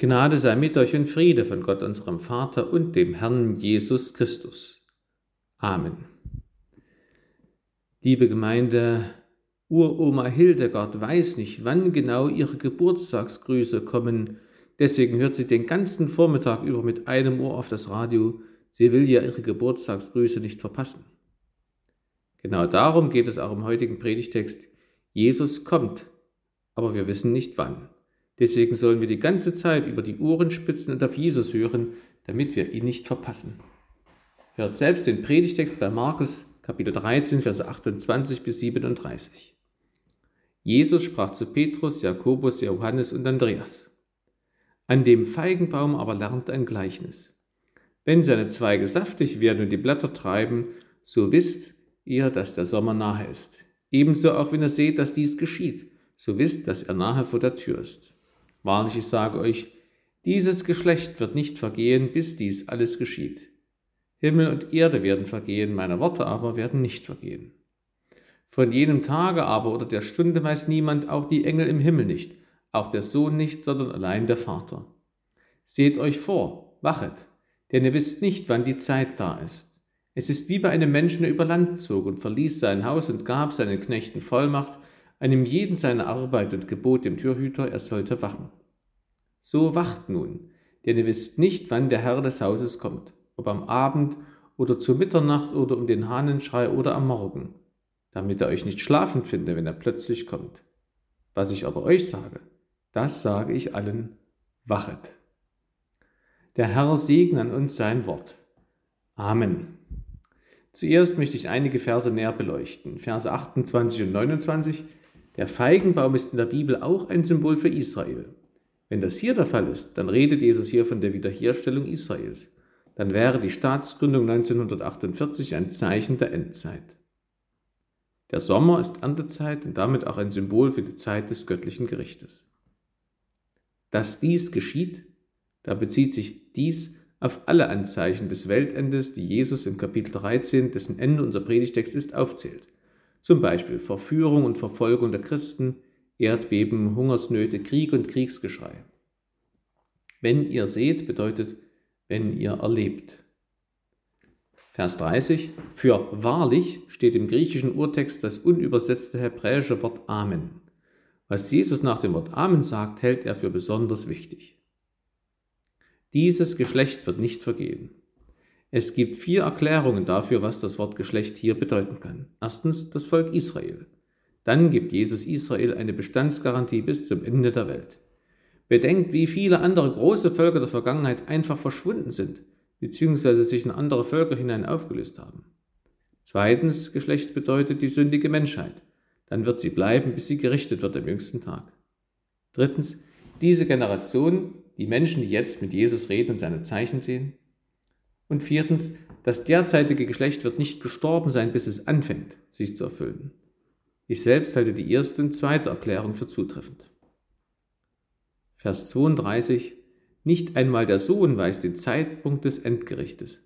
Gnade sei mit euch und Friede von Gott unserem Vater und dem Herrn Jesus Christus. Amen. Liebe Gemeinde, Uroma Hildegard weiß nicht, wann genau ihre Geburtstagsgrüße kommen, deswegen hört sie den ganzen Vormittag über mit einem Ohr auf das Radio. Sie will ja ihre Geburtstagsgrüße nicht verpassen. Genau darum geht es auch im heutigen Predigtext. Jesus kommt, aber wir wissen nicht wann. Deswegen sollen wir die ganze Zeit über die Ohren spitzen und auf Jesus hören, damit wir ihn nicht verpassen. Hört selbst den Predigtext bei Markus Kapitel 13, Verse 28 bis 37. Jesus sprach zu Petrus, Jakobus, Johannes und Andreas. An dem Feigenbaum aber lernt ein Gleichnis. Wenn seine Zweige saftig werden und die Blätter treiben, so wisst ihr, dass der Sommer nahe ist. Ebenso auch wenn ihr seht, dass dies geschieht, so wisst, dass er nahe vor der Tür ist. Wahrlich, ich sage euch, dieses Geschlecht wird nicht vergehen, bis dies alles geschieht. Himmel und Erde werden vergehen, meine Worte aber werden nicht vergehen. Von jenem Tage aber oder der Stunde weiß niemand, auch die Engel im Himmel nicht, auch der Sohn nicht, sondern allein der Vater. Seht euch vor, wachet, denn ihr wisst nicht, wann die Zeit da ist. Es ist wie bei einem Menschen, der über Land zog und verließ sein Haus und gab seinen Knechten Vollmacht, einem jeden seine Arbeit und gebot dem Türhüter, er sollte wachen. So wacht nun, denn ihr wisst nicht, wann der Herr des Hauses kommt, ob am Abend oder zu Mitternacht oder um den Hahnenschrei oder am Morgen, damit er euch nicht schlafend finde, wenn er plötzlich kommt. Was ich aber euch sage, das sage ich allen, wachet. Der Herr segne an uns sein Wort. Amen. Zuerst möchte ich einige Verse näher beleuchten. Verse 28 und 29. Der Feigenbaum ist in der Bibel auch ein Symbol für Israel. Wenn das hier der Fall ist, dann redet Jesus hier von der Wiederherstellung Israels. Dann wäre die Staatsgründung 1948 ein Zeichen der Endzeit. Der Sommer ist Erntezeit und damit auch ein Symbol für die Zeit des göttlichen Gerichtes. Dass dies geschieht, da bezieht sich dies auf alle Anzeichen des Weltendes, die Jesus im Kapitel 13, dessen Ende unser Predigtext ist, aufzählt. Zum Beispiel Verführung und Verfolgung der Christen, Erdbeben, Hungersnöte, Krieg und Kriegsgeschrei. Wenn ihr seht, bedeutet, wenn ihr erlebt. Vers 30. Für wahrlich steht im griechischen Urtext das unübersetzte hebräische Wort Amen. Was Jesus nach dem Wort Amen sagt, hält er für besonders wichtig. Dieses Geschlecht wird nicht vergehen. Es gibt vier Erklärungen dafür, was das Wort Geschlecht hier bedeuten kann. Erstens das Volk Israel. Dann gibt Jesus Israel eine Bestandsgarantie bis zum Ende der Welt. Bedenkt, wie viele andere große Völker der Vergangenheit einfach verschwunden sind, beziehungsweise sich in andere Völker hinein aufgelöst haben. Zweitens, Geschlecht bedeutet die sündige Menschheit. Dann wird sie bleiben, bis sie gerichtet wird am jüngsten Tag. Drittens, diese Generation, die Menschen, die jetzt mit Jesus reden und seine Zeichen sehen. Und viertens, das derzeitige Geschlecht wird nicht gestorben sein, bis es anfängt, sich zu erfüllen. Ich selbst halte die erste und zweite Erklärung für zutreffend. Vers 32. Nicht einmal der Sohn weiß den Zeitpunkt des Endgerichtes.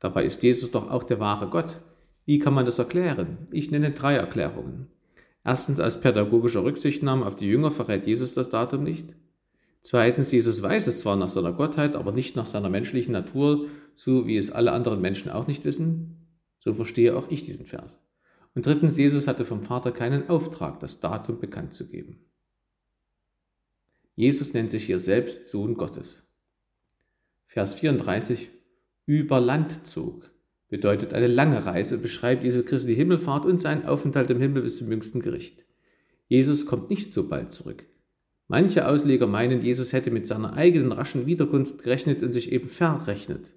Dabei ist Jesus doch auch der wahre Gott. Wie kann man das erklären? Ich nenne drei Erklärungen. Erstens, als pädagogischer Rücksichtnahme auf die Jünger verrät Jesus das Datum nicht. Zweitens, Jesus weiß es zwar nach seiner Gottheit, aber nicht nach seiner menschlichen Natur, so wie es alle anderen Menschen auch nicht wissen. So verstehe auch ich diesen Vers. Und drittens, Jesus hatte vom Vater keinen Auftrag, das Datum bekannt zu geben. Jesus nennt sich hier selbst Sohn Gottes. Vers 34, über Land zog, bedeutet eine lange Reise und beschreibt Jesu Christi Himmelfahrt und seinen Aufenthalt im Himmel bis zum jüngsten Gericht. Jesus kommt nicht so bald zurück. Manche Ausleger meinen, Jesus hätte mit seiner eigenen raschen Wiederkunft gerechnet und sich eben verrechnet.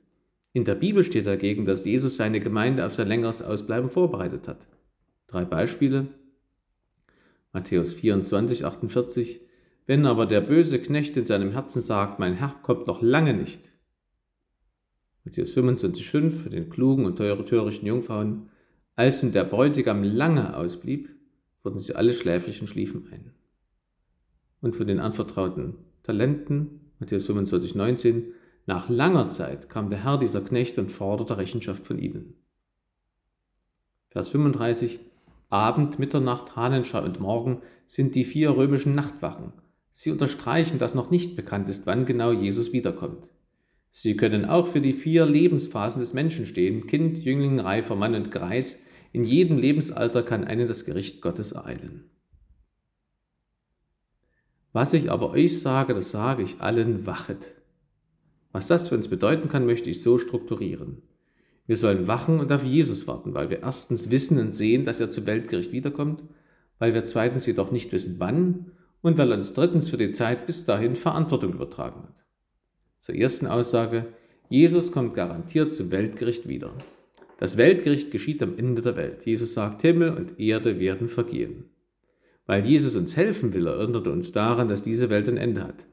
In der Bibel steht dagegen, dass Jesus seine Gemeinde auf sein längeres Ausbleiben vorbereitet hat. Drei Beispiele. Matthäus 24, 48. Wenn aber der böse Knecht in seinem Herzen sagt, mein Herr kommt noch lange nicht. Matthäus 25, 5 für den klugen und törichten Jungfrauen. Als nun der Bräutigam lange ausblieb, wurden sie alle schläfrig und schliefen ein. Und von den anvertrauten Talenten, Matthäus 25, 19, nach langer Zeit kam der Herr dieser Knechte und forderte Rechenschaft von ihnen. Vers 35, Abend, Mitternacht, Hahnenschrei und Morgen sind die vier römischen Nachtwachen. Sie unterstreichen, dass noch nicht bekannt ist, wann genau Jesus wiederkommt. Sie können auch für die vier Lebensphasen des Menschen stehen, Kind, Jüngling, reifer Mann und Greis. In jedem Lebensalter kann einen das Gericht Gottes ereilen. Was ich aber euch sage, das sage ich allen, wachet. Was das für uns bedeuten kann, möchte ich so strukturieren. Wir sollen wachen und auf Jesus warten, weil wir erstens wissen und sehen, dass er zum Weltgericht wiederkommt, weil wir zweitens jedoch nicht wissen, wann und weil er uns drittens für die Zeit bis dahin Verantwortung übertragen hat. Zur ersten Aussage, Jesus kommt garantiert zum Weltgericht wieder. Das Weltgericht geschieht am Ende der Welt. Jesus sagt, Himmel und Erde werden vergehen. Weil Jesus uns helfen will, erinnert er uns daran, dass diese Welt ein Ende hat.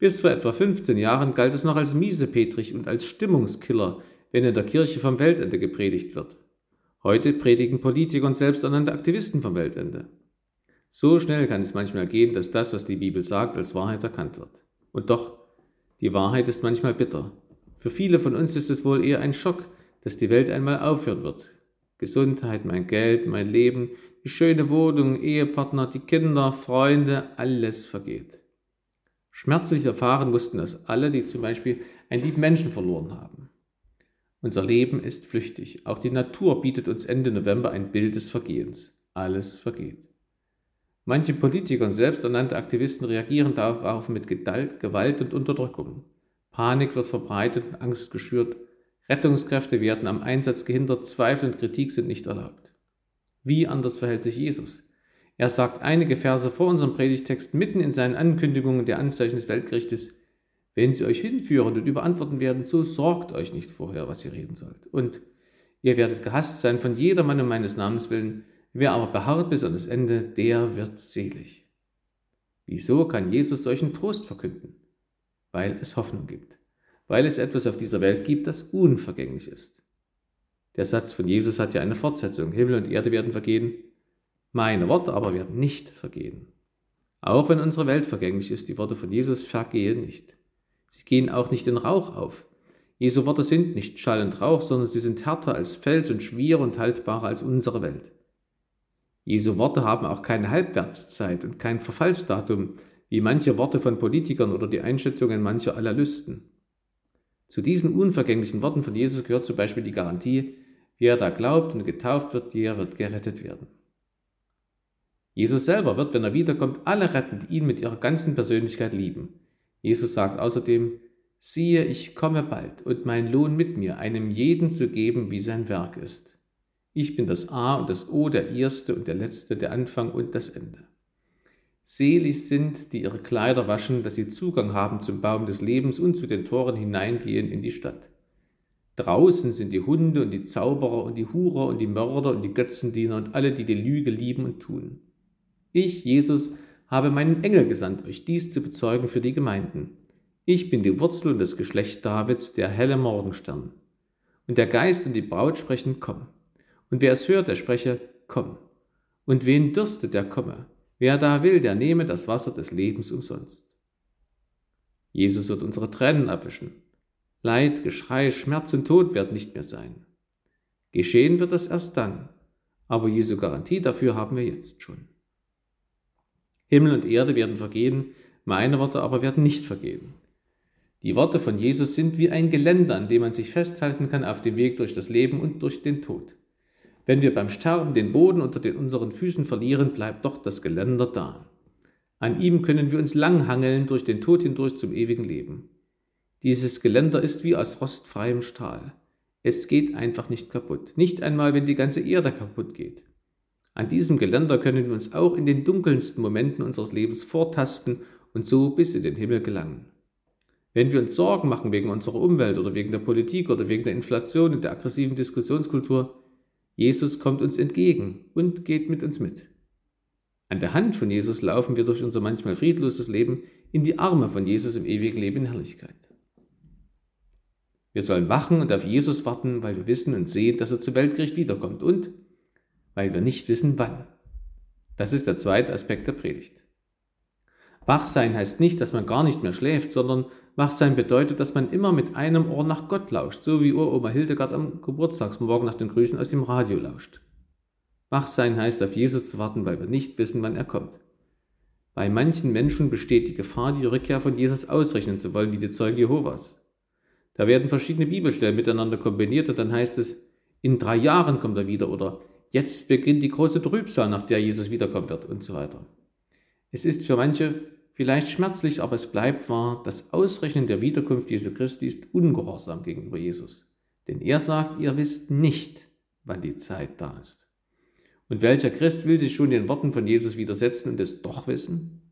Bis vor etwa 15 Jahren galt es noch als miesepetrig und als Stimmungskiller, wenn in der Kirche vom Weltende gepredigt wird. Heute predigen Politiker und selbsternannte Aktivisten vom Weltende. So schnell kann es manchmal gehen, dass das, was die Bibel sagt, als Wahrheit erkannt wird. Und doch, die Wahrheit ist manchmal bitter. Für viele von uns ist es wohl eher ein Schock, dass die Welt einmal aufhören wird. Gesundheit, mein Geld, mein Leben, die schöne Wohnung, Ehepartner, die Kinder, Freunde, alles vergeht. Schmerzlich erfahren mussten das alle, die zum Beispiel einen lieben Menschen verloren haben. Unser Leben ist flüchtig. Auch die Natur bietet uns Ende November ein Bild des Vergehens. Alles vergeht. Manche Politiker und selbsternannte Aktivisten reagieren darauf mit Gewalt und Unterdrückung. Panik wird verbreitet Angst geschürt. Rettungskräfte werden am Einsatz gehindert, Zweifel und Kritik sind nicht erlaubt. Wie anders verhält sich Jesus? Er sagt einige Verse vor unserem Predigtext mitten in seinen Ankündigungen der Anzeichen des Weltgerichtes, wenn sie euch hinführen und überantworten werden, so sorgt euch nicht vorher, was ihr reden sollt. Und ihr werdet gehasst sein von jedermann um meines Namens willen, wer aber beharrt bis an das Ende, der wird selig. Wieso kann Jesus solchen Trost verkünden? Weil es Hoffnung gibt, weil es etwas auf dieser Welt gibt, das unvergänglich ist. Der Satz von Jesus hat ja eine Fortsetzung. Himmel und Erde werden vergehen, meine Worte aber werden nicht vergehen. Auch wenn unsere Welt vergänglich ist, die Worte von Jesus vergehen nicht. Sie gehen auch nicht in Rauch auf. Jesu Worte sind nicht Schall und Rauch, sondern sie sind härter als Fels und schwieriger und haltbarer als unsere Welt. Jesu Worte haben auch keine Halbwertszeit und kein Verfallsdatum, wie manche Worte von Politikern oder die Einschätzungen mancher Analysten. Zu diesen unvergänglichen Worten von Jesus gehört zum Beispiel die Garantie, Wer da glaubt und getauft wird, der wird gerettet werden. Jesus selber wird, wenn er wiederkommt, alle retten, die ihn mit ihrer ganzen Persönlichkeit lieben. Jesus sagt außerdem, siehe, ich komme bald und mein Lohn mit mir, einem jeden zu geben, wie sein Werk ist. Ich bin das A und das O, der Erste und der Letzte, der Anfang und das Ende. Selig sind, die ihre Kleider waschen, dass sie Zugang haben zum Baum des Lebens und zu den Toren hineingehen in die Stadt. Draußen sind die Hunde und die Zauberer und die Hurer und die Mörder und die Götzendiener und alle, die die Lüge lieben und tun. Ich, Jesus, habe meinen Engel gesandt, euch dies zu bezeugen für die Gemeinden. Ich bin die Wurzel und das Geschlecht Davids, der helle Morgenstern. Und der Geist und die Braut sprechen, komm. Und wer es hört, der spreche, komm. Und wen dürstet, der komme. Wer da will, der nehme das Wasser des Lebens umsonst. Jesus wird unsere Tränen abwischen Leid, Geschrei, Schmerz und Tod werden nicht mehr sein. Geschehen wird das erst dann, aber Jesu Garantie dafür haben wir jetzt schon. Himmel und Erde werden vergehen, meine Worte aber werden nicht vergehen. Die Worte von Jesus sind wie ein Geländer, an dem man sich festhalten kann auf dem Weg durch das Leben und durch den Tod. Wenn wir beim Sterben den Boden unter den unseren Füßen verlieren, bleibt doch das Geländer da. An ihm können wir uns langhangeln durch den Tod hindurch zum ewigen Leben. Dieses Geländer ist wie aus rostfreiem Stahl. Es geht einfach nicht kaputt, nicht einmal wenn die ganze Erde kaputt geht. An diesem Geländer können wir uns auch in den dunkelsten Momenten unseres Lebens vortasten und so bis in den Himmel gelangen. Wenn wir uns Sorgen machen wegen unserer Umwelt oder wegen der Politik oder wegen der Inflation und der aggressiven Diskussionskultur, Jesus kommt uns entgegen und geht mit uns mit. An der Hand von Jesus laufen wir durch unser manchmal friedloses Leben in die Arme von Jesus im ewigen Leben in Herrlichkeit. Wir sollen wachen und auf Jesus warten, weil wir wissen und sehen, dass er zum Weltgericht wiederkommt und weil wir nicht wissen, wann. Das ist der zweite Aspekt der Predigt. Wachsein heißt nicht, dass man gar nicht mehr schläft, sondern Wachsein bedeutet, dass man immer mit einem Ohr nach Gott lauscht, so wie Uroma Hildegard am Geburtstagsmorgen nach den Grüßen aus dem Radio lauscht. Wachsein heißt, auf Jesus zu warten, weil wir nicht wissen, wann er kommt. Bei manchen Menschen besteht die Gefahr, die Rückkehr von Jesus ausrechnen zu wollen, wie die Zeugen Jehovas. Da werden verschiedene Bibelstellen miteinander kombiniert und dann heißt es, in drei Jahren kommt er wieder oder jetzt beginnt die große Trübsal, nach der Jesus wiederkommen wird und so weiter. Es ist für manche vielleicht schmerzlich, aber es bleibt wahr, das Ausrechnen der Wiederkunft Jesu Christi ist ungehorsam gegenüber Jesus. Denn er sagt, ihr wisst nicht, wann die Zeit da ist. Und welcher Christ will sich schon den Worten von Jesus widersetzen und es doch wissen?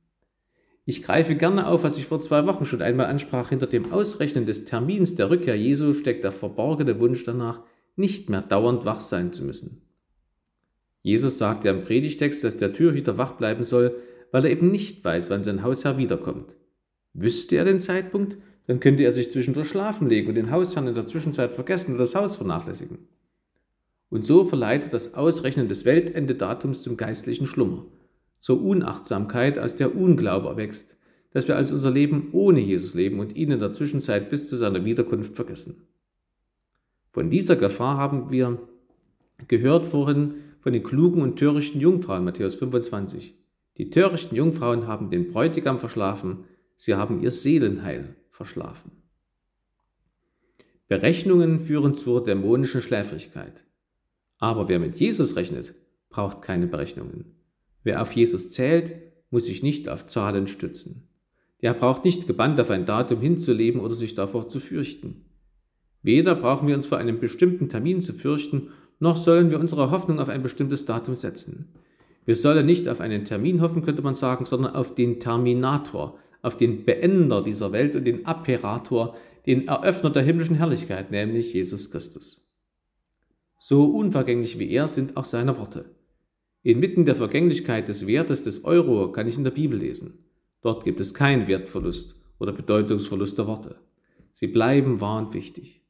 Ich greife gerne auf, was ich vor zwei Wochen schon einmal ansprach. Hinter dem Ausrechnen des Termins der Rückkehr Jesu steckt der verborgene Wunsch danach, nicht mehr dauernd wach sein zu müssen. Jesus sagt ja im Predigtext, dass der Türhüter wach bleiben soll, weil er eben nicht weiß, wann sein Hausherr wiederkommt. Wüsste er den Zeitpunkt, dann könnte er sich zwischendurch schlafen legen und den Hausherrn in der Zwischenzeit vergessen und das Haus vernachlässigen. Und so verleitet das Ausrechnen des Weltendedatums zum geistlichen Schlummer, zur Unachtsamkeit, aus der Unglaube erwächst, dass wir also unser Leben ohne Jesus leben und ihn in der Zwischenzeit bis zu seiner Wiederkunft vergessen. Von dieser Gefahr haben wir gehört vorhin von den klugen und törichten Jungfrauen, Matthäus 25. Die törichten Jungfrauen haben den Bräutigam verschlafen, sie haben ihr Seelenheil verschlafen. Berechnungen führen zur dämonischen Schläfrigkeit. Aber wer mit Jesus rechnet, braucht keine Berechnungen. Wer auf Jesus zählt, muss sich nicht auf Zahlen stützen. Der braucht nicht gebannt auf ein Datum hinzuleben oder sich davor zu fürchten. Weder brauchen wir uns vor einem bestimmten Termin zu fürchten, noch sollen wir unsere Hoffnung auf ein bestimmtes Datum setzen. Wir sollen nicht auf einen Termin hoffen, könnte man sagen, sondern auf den Terminator, auf den Beender dieser Welt und den Apperator, den Eröffner der himmlischen Herrlichkeit, nämlich Jesus Christus. So unvergänglich wie er sind auch seine Worte. Inmitten der Vergänglichkeit des Wertes des Euro kann ich in der Bibel lesen. Dort gibt es keinen Wertverlust oder Bedeutungsverlust der Worte. Sie bleiben wahr und wichtig.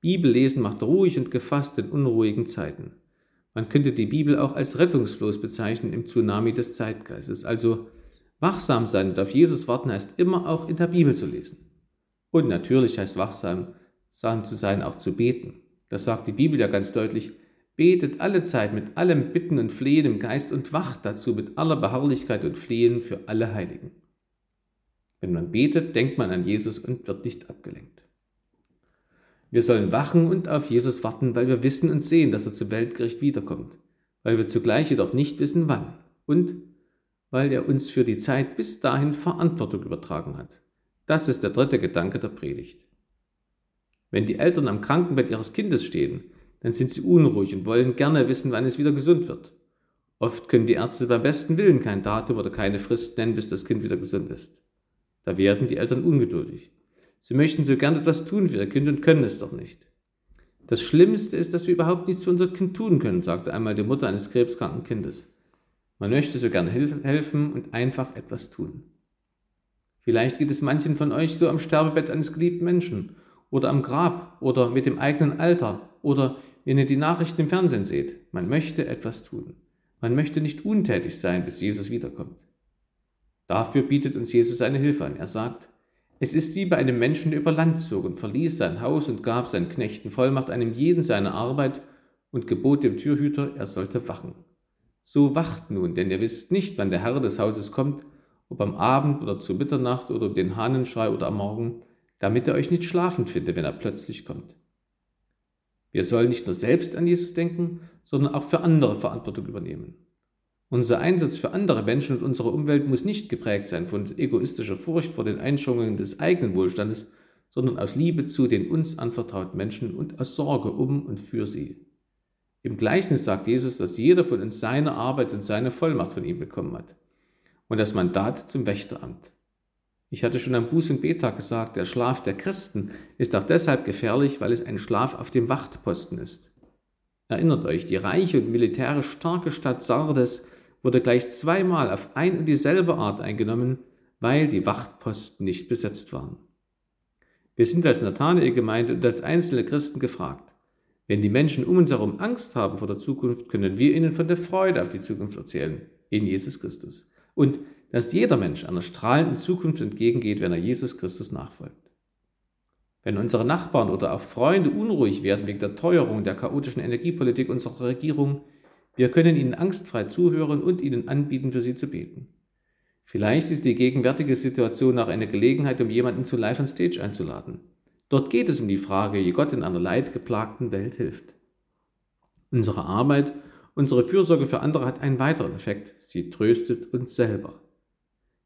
Bibellesen macht ruhig und gefasst in unruhigen Zeiten. Man könnte die Bibel auch als rettungslos bezeichnen im Tsunami des Zeitgeistes. Also wachsam sein und auf Jesus warten heißt immer auch in der Bibel zu lesen. Und natürlich heißt wachsam zu sein auch zu beten. Das sagt die Bibel ja ganz deutlich. Betet alle Zeit mit allem Bitten und Flehen im Geist und wacht dazu mit aller Beharrlichkeit und Flehen für alle Heiligen. Wenn man betet, denkt man an Jesus und wird nicht abgelenkt. Wir sollen wachen und auf Jesus warten, weil wir wissen und sehen, dass er zum Weltgericht wiederkommt, weil wir zugleich jedoch nicht wissen, wann und weil er uns für die Zeit bis dahin Verantwortung übertragen hat. Das ist der dritte Gedanke der Predigt. Wenn die Eltern am Krankenbett ihres Kindes stehen, dann sind sie unruhig und wollen gerne wissen, wann es wieder gesund wird. Oft können die Ärzte beim besten Willen kein Datum oder keine Frist nennen, bis das Kind wieder gesund ist. Da werden die Eltern ungeduldig. Sie möchten so gern etwas tun für ihr Kind und können es doch nicht. Das Schlimmste ist, dass wir überhaupt nichts für unser Kind tun können, sagte einmal die Mutter eines krebskranken Kindes. Man möchte so gern helfen und einfach etwas tun. Vielleicht geht es manchen von euch so am Sterbebett eines geliebten Menschen oder am Grab oder mit dem eigenen Alter oder wenn ihr die Nachrichten im Fernsehen seht. Man möchte etwas tun. Man möchte nicht untätig sein, bis Jesus wiederkommt. Dafür bietet uns Jesus seine Hilfe an. Er sagt, es ist wie bei einem Menschen, der über Land zog und verließ sein Haus und gab seinen Knechten Vollmacht, einem jeden seine Arbeit und gebot dem Türhüter, er sollte wachen. So wacht nun, denn ihr wisst nicht, wann der Herr des Hauses kommt, ob am Abend oder zu Mitternacht oder um den Hahnenschrei oder am Morgen, damit er euch nicht schlafen finde, wenn er plötzlich kommt. Wir sollen nicht nur selbst an Jesus denken, sondern auch für andere Verantwortung übernehmen. Unser Einsatz für andere Menschen und unsere Umwelt muss nicht geprägt sein von egoistischer Furcht vor den Einschränkungen des eigenen Wohlstandes, sondern aus Liebe zu den uns anvertrauten Menschen und aus Sorge um und für sie. Im Gleichnis sagt Jesus, dass jeder von uns seine Arbeit und seine Vollmacht von ihm bekommen hat und das Mandat zum Wächteramt. Ich hatte schon am Buß- und Betag gesagt, der Schlaf der Christen ist auch deshalb gefährlich, weil es ein Schlaf auf dem Wachtposten ist. Erinnert euch, die reiche und militärisch starke Stadt Sardes wurde gleich zweimal auf ein und dieselbe Art eingenommen, weil die Wachtposten nicht besetzt waren. Wir sind als Nathanael-Gemeinde und als einzelne Christen gefragt. Wenn die Menschen um uns herum Angst haben vor der Zukunft, können wir ihnen von der Freude auf die Zukunft erzählen, in Jesus Christus. Und dass jeder Mensch einer strahlenden Zukunft entgegengeht, wenn er Jesus Christus nachfolgt. Wenn unsere Nachbarn oder auch Freunde unruhig werden wegen der Teuerung der chaotischen Energiepolitik unserer Regierung, wir können ihnen angstfrei zuhören und ihnen anbieten, für sie zu beten. Vielleicht ist die gegenwärtige Situation auch eine Gelegenheit, um jemanden zu Live on Stage einzuladen. Dort geht es um die Frage, wie Gott in einer leidgeplagten Welt hilft. Unsere Arbeit, unsere Fürsorge für andere hat einen weiteren Effekt. Sie tröstet uns selber.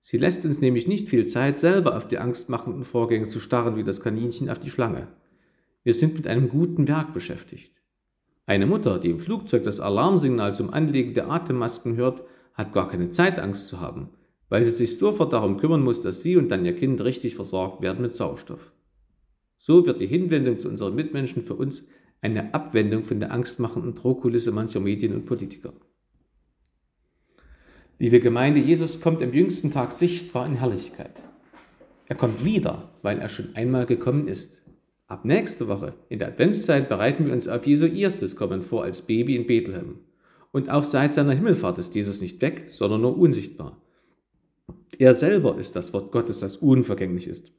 Sie lässt uns nämlich nicht viel Zeit, selber auf die angstmachenden Vorgänge zu starren wie das Kaninchen auf die Schlange. Wir sind mit einem guten Werk beschäftigt. Eine Mutter, die im Flugzeug das Alarmsignal zum Anlegen der Atemmasken hört, hat gar keine Zeit, Angst zu haben, weil sie sich sofort darum kümmern muss, dass sie und dann ihr Kind richtig versorgt werden mit Sauerstoff. So wird die Hinwendung zu unseren Mitmenschen für uns eine Abwendung von der angstmachenden Drohkulisse mancher Medien und Politiker. Liebe Gemeinde, Jesus kommt am jüngsten Tag sichtbar in Herrlichkeit. Er kommt wieder, weil er schon einmal gekommen ist. Ab nächste Woche, in der Adventszeit, bereiten wir uns auf Jesu erstes Kommen vor als Baby in Bethlehem. Und auch seit seiner Himmelfahrt ist Jesus nicht weg, sondern nur unsichtbar. Er selber ist das Wort Gottes, das unvergänglich ist.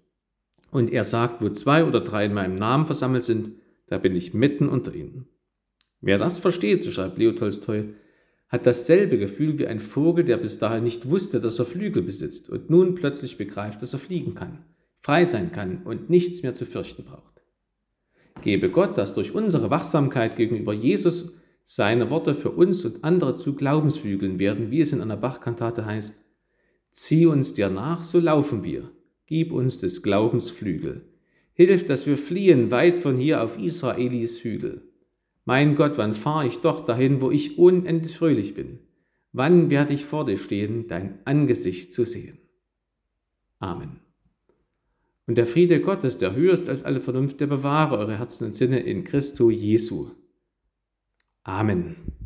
Und er sagt, wo zwei oder drei in meinem Namen versammelt sind, da bin ich mitten unter ihnen. Wer das versteht, so schreibt Leo Tolstoi, hat dasselbe Gefühl wie ein Vogel, der bis dahin nicht wusste, dass er Flügel besitzt und nun plötzlich begreift, dass er fliegen kann, frei sein kann und nichts mehr zu fürchten braucht. Gebe Gott, dass durch unsere Wachsamkeit gegenüber Jesus seine Worte für uns und andere zu Glaubensflügeln werden, wie es in einer Bachkantate heißt, Zieh uns dir nach, so laufen wir, gib uns des Glaubens Flügel. Hilf, dass wir fliehen weit von hier auf Israelis Hügel. Mein Gott, wann fahre ich doch dahin, wo ich unendlich fröhlich bin? Wann werde ich vor dir stehen, dein Angesicht zu sehen? Amen. Und der Friede Gottes, der höherst als alle Vernunft, der bewahre eure Herzen und Sinne in Christo Jesu. Amen.